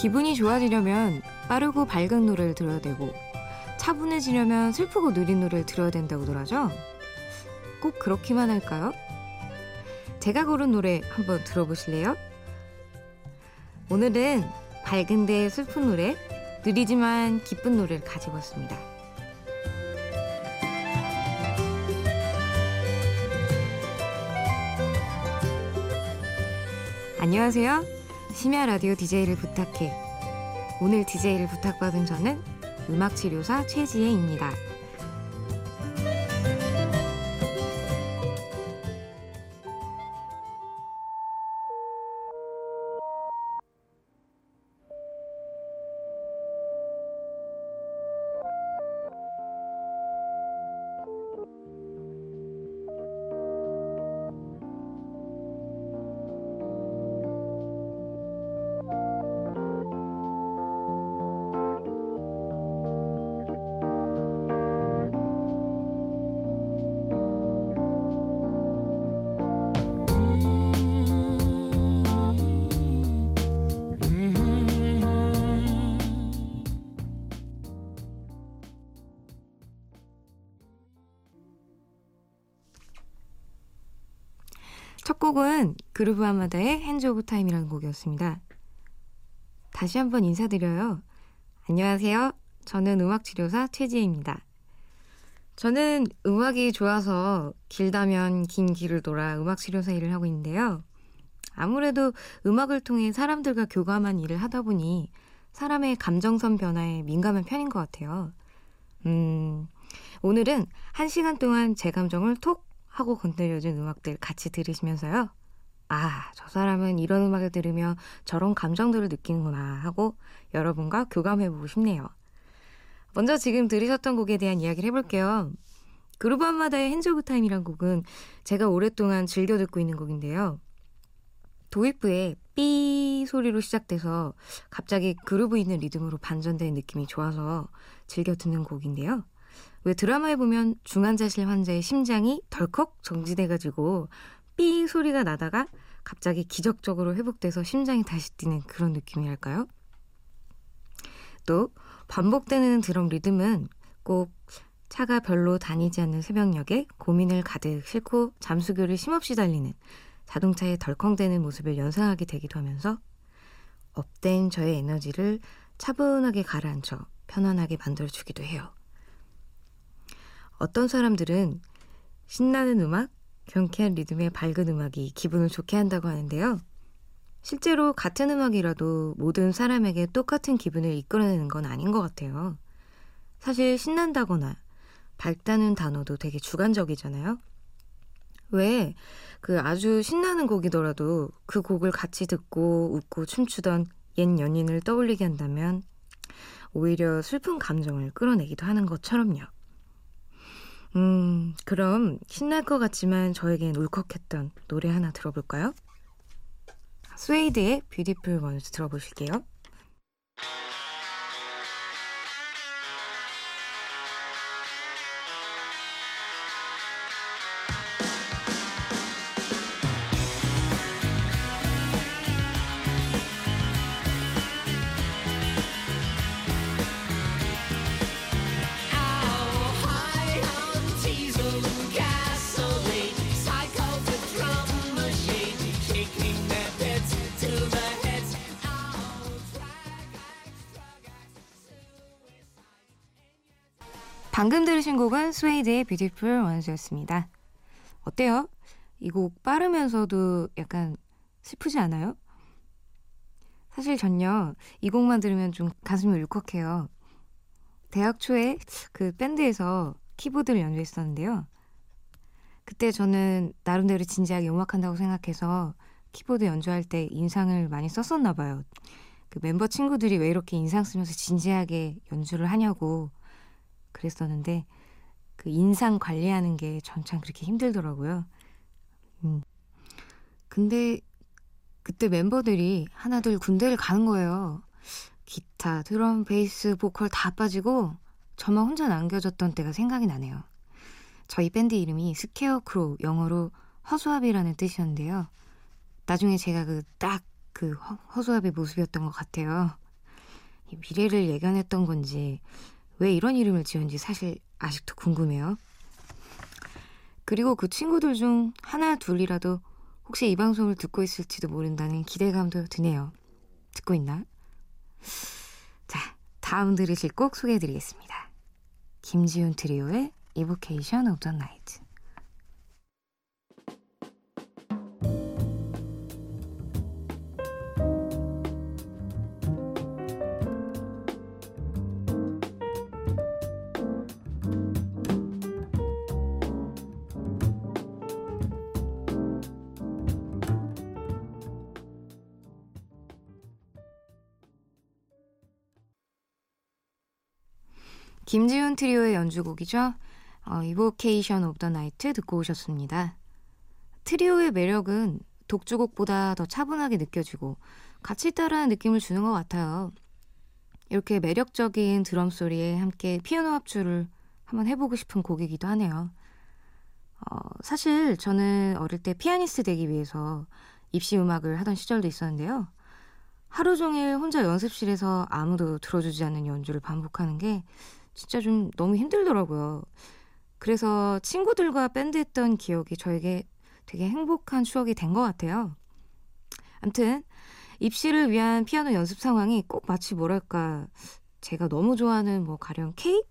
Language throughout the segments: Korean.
기분이 좋아지려면 빠르고 밝은 노래를 들어야 되고 차분해지려면 슬프고 느린 노래를 들어야 된다고들 하죠? 꼭 그렇기만 할까요? 제가 고른 노래 한번 들어보실래요? 오늘은 밝은데 슬픈 노래, 느리지만 기쁜 노래를 가지고 왔습니다. 안녕하세요. 심야 라디오 DJ를 부탁해. 오늘 DJ를 부탁받은 저는 음악치료사 최지혜입니다. 첫 곡은 Groove Armada의 Hands of Time이라는 곡이었습니다. 다시 한번 인사드려요. 안녕하세요. 저는 음악치료사 최지혜입니다. 저는 음악이 좋아서 길다면 긴 길을 돌아 음악치료사 일을 하고 있는데요. 아무래도 음악을 통해 사람들과 교감한 일을 하다 보니 사람의 감정선 변화에 민감한 편인 것 같아요. 음, 오늘은 한 시간 동안 제 감정을 톡 하고 건드려준 음악들 같이 들으시면서요. 아, 저 사람은 이런 음악을 들으며 저런 감정들을 느끼는구나 하고 여러분과 교감해보고 싶네요. 먼저 지금 들으셨던 곡에 대한 이야기를 해볼게요. Groove Armada의 Hands of Time이란 곡은 제가 오랫동안 즐겨 듣고 있는 곡인데요. 도입부에 삐 소리로 시작돼서 갑자기 그루브 있는 리듬으로 반전되는 느낌이 좋아서 즐겨 듣는 곡인데요. 왜 드라마에 보면 중환자실 환자의 심장이 덜컥 정지돼가지고 삐 소리가 나다가 갑자기 기적적으로 회복돼서 심장이 다시 뛰는 그런 느낌이랄까요? 또 반복되는 드럼 리듬은 꼭 차가 별로 다니지 않는 새벽녘에 고민을 가득 싣고 잠수교를 힘없이 달리는 자동차의 덜컹대는 모습을 연상하게 되기도 하면서 업된 저의 에너지를 차분하게 가라앉혀 편안하게 만들어주기도 해요. 어떤 사람들은 신나는 음악, 경쾌한 리듬의 밝은 음악이 기분을 좋게 한다고 하는데요. 실제로 같은 음악이라도 모든 사람에게 똑같은 기분을 이끌어내는 건 아닌 것 같아요. 사실 신난다거나 밝다는 단어도 되게 주관적이잖아요. 왜 그 아주 신나는 곡이더라도 그 곡을 같이 듣고 웃고 춤추던 옛 연인을 떠올리게 한다면 오히려 슬픈 감정을 끌어내기도 하는 것처럼요. 음, 그럼 신날 것 같지만 저에겐 울컥했던 노래 하나 들어볼까요? 스웨이드의 뷰티풀 먼저 들어보실게요. 방금 들으신 곡은 Suede의 Beautiful Ones였습니다. 어때요? 이 곡 빠르면서도 약간 슬프지 않아요? 사실 전요, 이 곡만 들으면 좀 가슴이 울컥해요. 대학 초에 그 밴드에서 키보드를 연주했었는데요. 그때 저는 나름대로 진지하게 음악한다고 생각해서 키보드 연주할 때 인상을 많이 썼었나 봐요. 그 멤버 친구들이 왜 이렇게 인상 쓰면서 진지하게 연주를 하냐고 그랬었는데 그 인상 관리하는 게 전 참 그렇게 힘들더라고요. 음. 근데 그때 멤버들이 하나둘 군대를 가는 거예요. 기타, 드럼, 베이스, 보컬 다 빠지고 저만 혼자 남겨졌던 때가 생각이 나네요. 저희 밴드 이름이 Scarecrow, 영어로 허수아비라는 뜻이었는데요. 나중에 제가 그 딱그 허수아비 모습이었던 것 같아요. 미래를 예견했던 건지 왜 이런 이름을 지었는지 사실 아직도 궁금해요. 그리고 그 친구들 중 하나 둘이라도 혹시 이 방송을 듣고 있을지도 모른다는 기대감도 드네요. 듣고 있나? 자, 다음 들으실 곡 소개해드리겠습니다. 김지훈 트리오의 Evocation of the Night. 김지훈 트리오의 연주곡이죠. 어, Evocation of the Night 듣고 오셨습니다. 트리오의 매력은 독주곡보다 더 차분하게 느껴지고 같이 따라하는 느낌을 주는 것 같아요. 이렇게 매력적인 드럼 소리에 함께 피아노 합주를 한번 해보고 싶은 곡이기도 하네요. 어, 사실 저는 어릴 때 피아니스트 되기 위해서 입시 음악을 하던 시절도 있었는데요. 하루 종일 혼자 연습실에서 아무도 들어주지 않는 연주를 반복하는 게 진짜 좀 너무 힘들더라고요. 그래서 친구들과 밴드 했던 기억이 저에게 되게 행복한 추억이 된 것 같아요. 암튼, 입시를 위한 피아노 연습 상황이 꼭 마치 뭐랄까, 제가 너무 좋아하는 뭐 가령 케이크?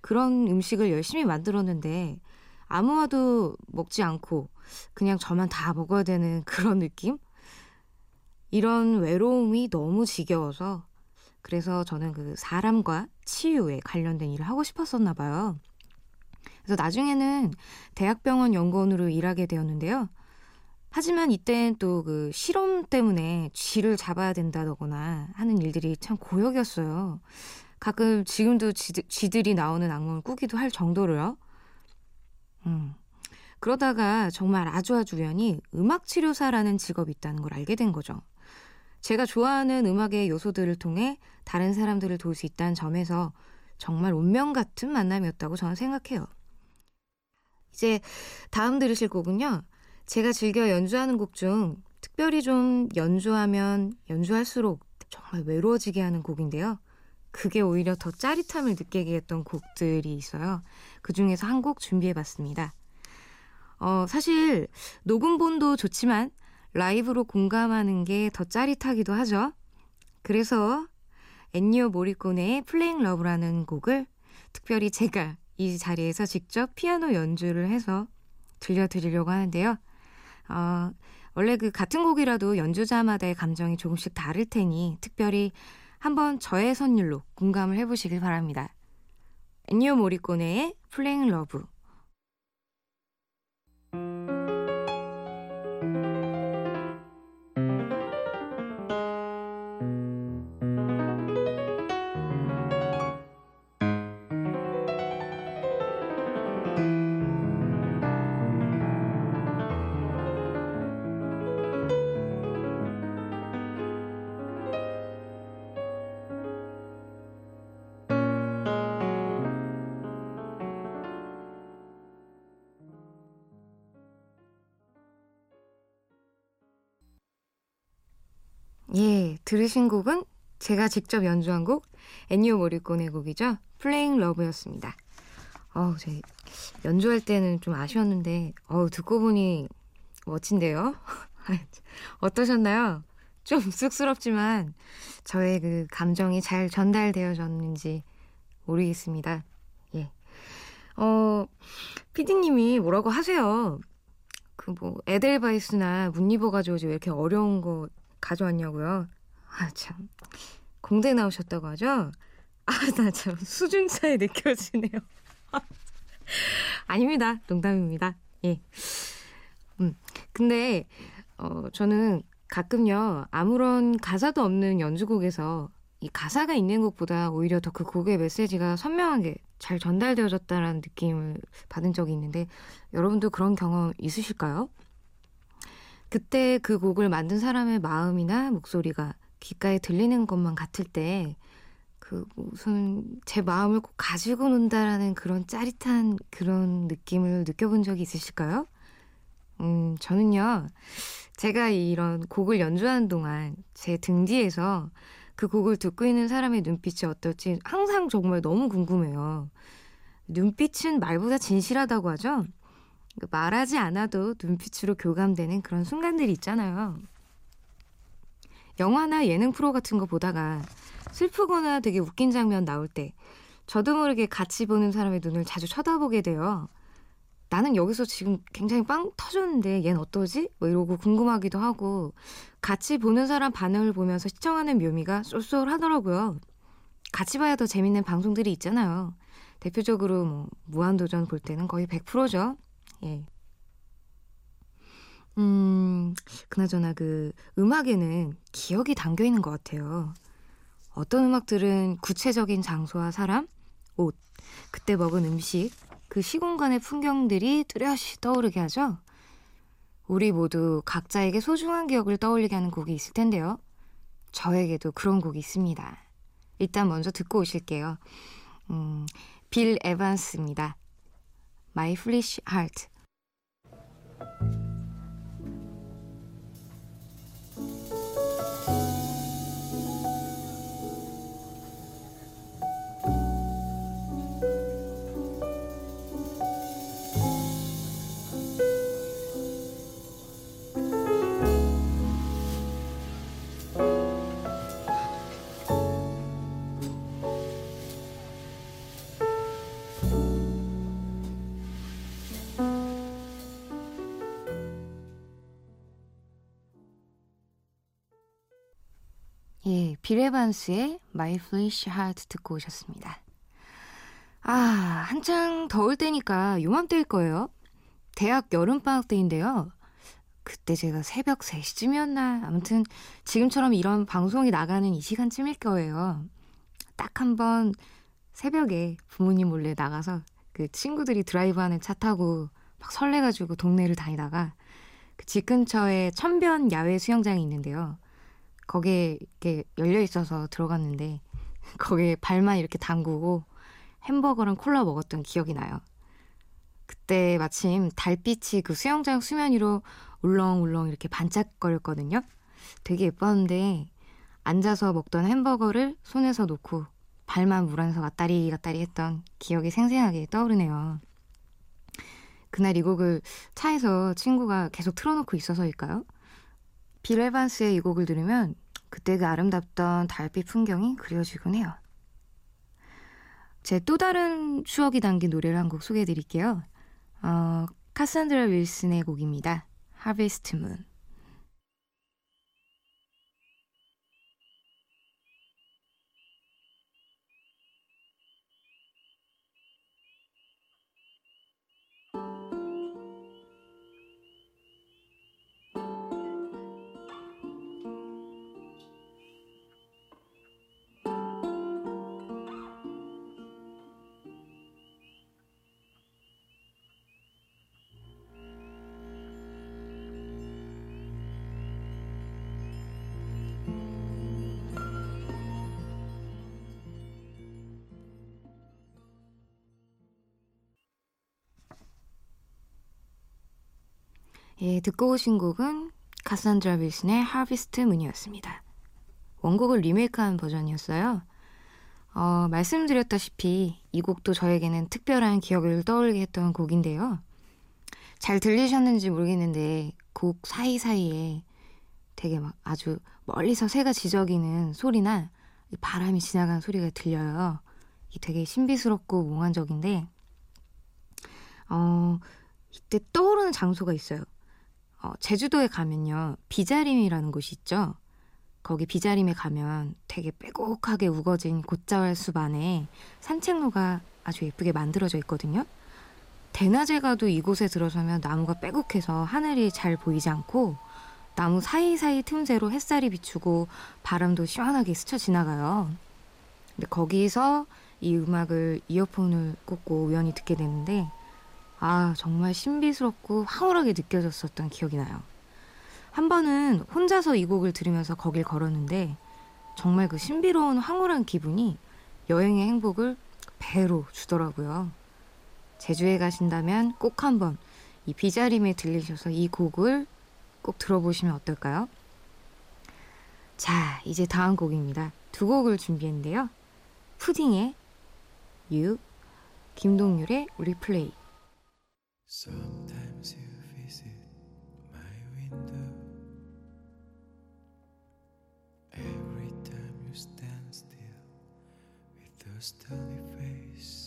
그런 음식을 열심히 만들었는데, 아무와도 먹지 않고 그냥 저만 다 먹어야 되는 그런 느낌? 이런 외로움이 너무 지겨워서 그래서 저는 그 사람과 치유에 관련된 일을 하고 싶었었나 봐요. 그래서 나중에는 대학병원 연구원으로 일하게 되었는데요. 하지만 이땐 또그 실험 때문에 쥐를 잡아야 된다거나 하는 일들이 참 고역이었어요. 가끔 지금도 쥐, 들 이 나오는 악몽을 꾸기도 할 정도로요. 음. 그러다가 정말 아주 아주 우연히 음악 치료사라는 직업이 있다는 걸 알게 된 거죠. 제가 좋아하는 음악의 요소들을 통해 다른 사람들을 도울 수 있다는 점에서 정말 운명 같은 만남이었다고 저는 생각해요. 이제 다음 들으실 곡은요. 제가 즐겨 연주하는 곡 중 특별히 좀 연주하면 연주할수록 정말 외로워지게 하는 곡인데요. 그게 오히려 더 짜릿함을 느끼게 했던 곡들이 있어요. 그 중에서 한 곡 준비해 봤습니다. 어, 사실 녹음본도 좋지만 라이브로 공감하는 게 더 짜릿하기도 하죠. 그래서 엔니오 모리코네의 Playing Love라는 곡을 특별히 제가 이 자리에서 직접 피아노 연주를 해서 들려드리려고 하는데요. 어, 원래 그 같은 곡이라도 연주자마다의 감정이 조금씩 다를 테니 특별히 한번 저의 선율로 공감을 해보시길 바랍니다. 엔니오 모리코네의 플레잉 러브 들으신 곡은 제가 직접 연주한 곡 애니오 모리꼬네 곡이죠. 플레잉 러브였습니다. 어우, 제 연주할 때는 좀 아쉬웠는데 어우, 듣고 보니 멋진데요. 어떠셨나요? 좀 쑥스럽지만 저의 그 감정이 잘 전달되어졌는지 모르겠습니다. 예. 어, 피디님이 뭐라고 하세요. 그 뭐 에델바이스나 문리버 가져오지 왜 이렇게 어려운 거 가져왔냐고요? 아, 참. 공대 나오셨다고 하죠? 아, 나 참 수준차에 느껴지네요. 아닙니다. 농담입니다. 예. 음. 근데, 어, 저는 가끔요, 아무런 가사도 없는 연주곡에서 이 가사가 있는 곡보다 오히려 더 그 곡의 메시지가 선명하게 잘 전달되어졌다라는 느낌을 받은 적이 있는데, 여러분도 그런 경험 있으실까요? 그때 그 곡을 만든 사람의 마음이나 목소리가 귓가에 들리는 것만 같을 때, 그 무슨 제 마음을 꼭 가지고 논다라는 그런 짜릿한 그런 느낌을 느껴본 적이 있으실까요? 음, 저는요, 제가 이런 곡을 연주하는 동안 제 등 뒤에서 그 곡을 듣고 있는 사람의 눈빛이 어떨지 항상 정말 너무 궁금해요. 눈빛은 말보다 진실하다고 하죠? 말하지 않아도 눈빛으로 교감되는 그런 순간들이 있잖아요. 영화나 예능 프로 같은 거 보다가 슬프거나 되게 웃긴 장면 나올 때 저도 모르게 같이 보는 사람의 눈을 자주 쳐다보게 돼요. 나는 여기서 지금 굉장히 빵 터졌는데 얜 어떠지? 뭐 이러고 궁금하기도 하고 같이 보는 사람 반응을 보면서 시청하는 묘미가 쏠쏠하더라고요. 같이 봐야 더 재밌는 방송들이 있잖아요. 대표적으로 뭐 무한도전 볼 때는 거의 100%죠. 예. 음, 그나저나 그 음악에는 기억이 담겨 있는 것 같아요. 어떤 음악들은 구체적인 장소와 사람, 옷, 그때 먹은 음식, 그 시공간의 풍경들이 뚜렷이 떠오르게 하죠. 우리 모두 각자에게 소중한 기억을 떠올리게 하는 곡이 있을 텐데요. 저에게도 그런 곡이 있습니다. 일단 먼저 듣고 오실게요. 음, 빌 에반스입니다. My Foolish Heart. 비레반스의 My Foolish Heart 듣고 오셨습니다. 아, 한창 더울 때니까 요맘때일 거예요. 대학 여름방학 때인데요. 그때 제가 새벽 3시쯤이었나? 아무튼 지금처럼 이런 방송이 나가는 이 시간쯤일 거예요. 딱 한 번 새벽에 부모님 몰래 나가서 그 친구들이 드라이브 하는 차 타고 막 설레가지고 동네를 다니다가 그 집 근처에 천변 야외 수영장이 있는데요. 거기에 이렇게 열려 있어서 들어갔는데 거기에 발만 이렇게 담그고 햄버거랑 콜라 먹었던 기억이 나요. 그때 마침 달빛이 그 수영장 수면 위로 울렁울렁 이렇게 반짝거렸거든요. 되게 예뻤는데 앉아서 먹던 햄버거를 손에서 놓고 발만 물 안에서 왔다리 갔다리 했던 기억이 생생하게 떠오르네요. 그날 이 곡을 차에서 친구가 계속 틀어놓고 있어서일까요? 빌 에반스의 이 곡을 들으면 그때 그 아름답던 달빛 풍경이 그려지곤 해요. 제 또 다른 추억이 담긴 노래를 한 곡 소개해 드릴게요. 어, 카산드라 윌슨의 곡입니다. 하베스트 문. 예, 듣고 오신 곡은 카산드라 빌슨의 하비스트 문이었습니다. 원곡을 리메이크한 버전이었어요. 어, 말씀드렸다시피 이 곡도 저에게는 특별한 기억을 떠올리게 했던 곡인데요. 잘 들리셨는지 모르겠는데 곡 사이사이에 되게 막 아주 멀리서 새가 지저귀는 소리나 바람이 지나가는 소리가 들려요. 이 되게 신비스럽고 몽환적인데 어, 이때 떠오르는 장소가 있어요. 어, 제주도에 가면요. 비자림이라는 곳이 있죠. 거기 비자림에 가면 되게 빼곡하게 우거진 곶자왈 숲 안에 산책로가 아주 예쁘게 만들어져 있거든요. 대낮에 가도 이곳에 들어서면 나무가 빼곡해서 하늘이 잘 보이지 않고 나무 사이사이 틈새로 햇살이 비추고 바람도 시원하게 스쳐 지나가요. 근데 거기서 이 음악을 이어폰을 꽂고 우연히 듣게 되는데 아, 정말 신비스럽고 황홀하게 느껴졌었던 기억이 나요. 한 번은 혼자서 이 곡을 들으면서 거길 걸었는데 정말 그 신비로운 황홀한 기분이 여행의 행복을 배로 주더라고요. 제주에 가신다면 꼭 한번 이 비자림에 들리셔서 이 곡을 꼭 들어보시면 어떨까요? 자, 이제 다음 곡입니다. 두 곡을 준비했는데요. 푸딩의 You, 김동률의 리플레이. Sometimes you visit my window. Every time you stand still with a stony face.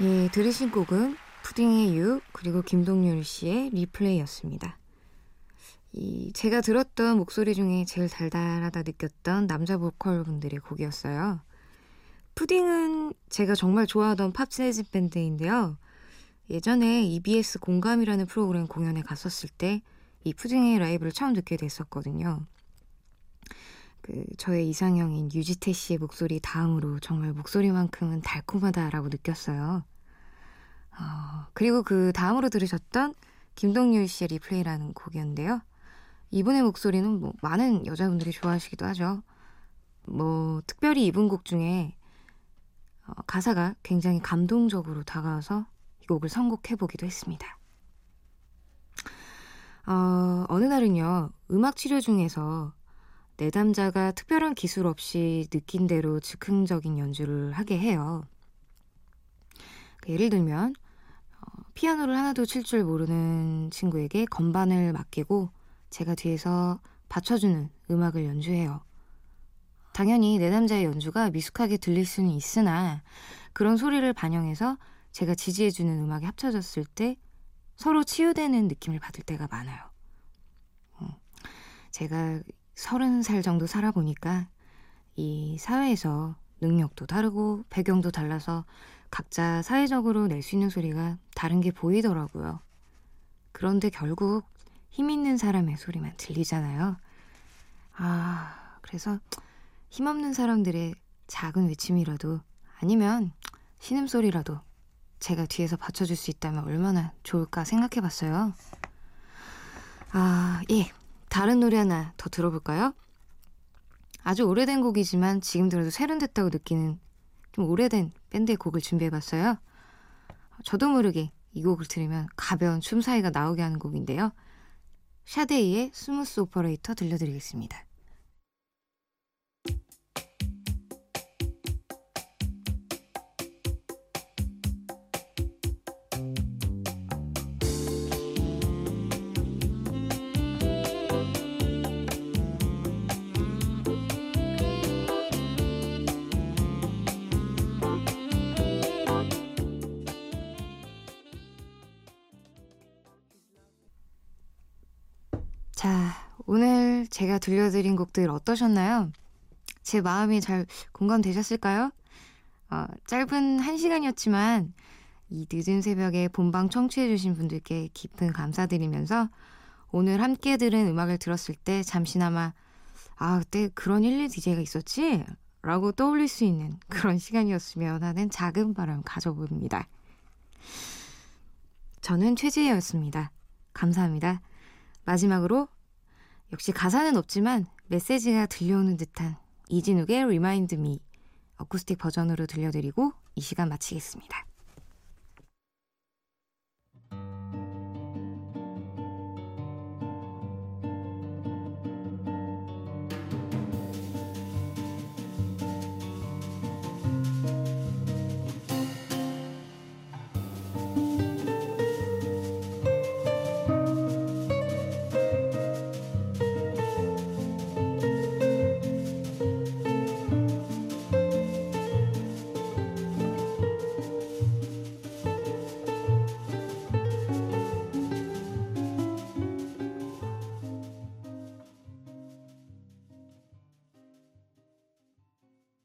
예, 들으신 곡은 푸딩의 You 그리고 김동률 씨의 Replay였습니다. 이 제가 들었던 목소리 중에 제일 달달하다 느꼈던 남자 보컬 분들의 곡이었어요. 푸딩은 제가 정말 좋아하던 팝 재즈 밴드인데요. 예전에 EBS 공감이라는 프로그램 공연에 갔었을 때 이 푸딩의 라이브를 처음 듣게 됐었거든요. 그 저의 이상형인 유지태 씨의 목소리 다음으로 정말 목소리만큼은 달콤하다라고 느꼈어요. 어, 그리고 그 다음으로 들으셨던 김동률 씨의 리플레이라는 곡이었는데요. 이분의 목소리는 뭐 많은 여자분들이 좋아하시기도 하죠. 뭐 특별히 이분 곡 중에 어, 가사가 굉장히 감동적으로 다가와서 이 곡을 선곡해보기도 했습니다. 어, 어느 날은요, 음악 치료 중에서 내담자가 특별한 기술 없이 느낀 대로 즉흥적인 연주를 하게 해요. 그 예를 들면, 어, 피아노를 하나도 칠 줄 모르는 친구에게 건반을 맡기고 제가 뒤에서 받쳐주는 음악을 연주해요. 당연히 내담자의 연주가 미숙하게 들릴 수는 있으나 그런 소리를 반영해서 제가 지지해주는 음악이 합쳐졌을 때 서로 치유되는 느낌을 받을 때가 많아요. 음, 제가 서른 살 정도 살아보니까 이 사회에서 능력도 다르고 배경도 달라서 각자 사회적으로 낼 수 있는 소리가 다른 게 보이더라고요. 그런데 결국 힘 있는 사람의 소리만 들리잖아요. 아, 그래서 힘없는 사람들의 작은 외침이라도 아니면 신음소리라도 제가 뒤에서 받쳐줄 수 있다면 얼마나 좋을까 생각해 봤어요. 아, 예. 다른 노래 하나 더 들어볼까요? 아주 오래된 곡이지만 지금 들어도 세련됐다고 느끼는 좀 오래된 밴드의 곡을 준비해 봤어요. 저도 모르게 이 곡을 들으면 가벼운 춤사위가 나오게 하는 곡인데요. Sade의 Smooth Operator 들려드리겠습니다. 제가 들려드린 곡들 어떠셨나요? 제 마음이 잘 공감되셨을까요? 어, 짧은 한 시간이었지만 이 늦은 새벽에 본방 청취해주신 분들께 깊은 감사드리면서 오늘 함께 들은 음악을 들었을 때 잠시나마 아, 그때 그런 1, 2 DJ가 있었지? 라고 떠올릴 수 있는 그런 시간이었으면 하는 작은 바람 가져봅니다. 저는 최지혜였습니다. 감사합니다. 마지막으로 역시 가사는 없지만 메시지가 들려오는 듯한 이진욱의 Remind Me 어쿠스틱 버전으로 들려드리고 이 시간 마치겠습니다.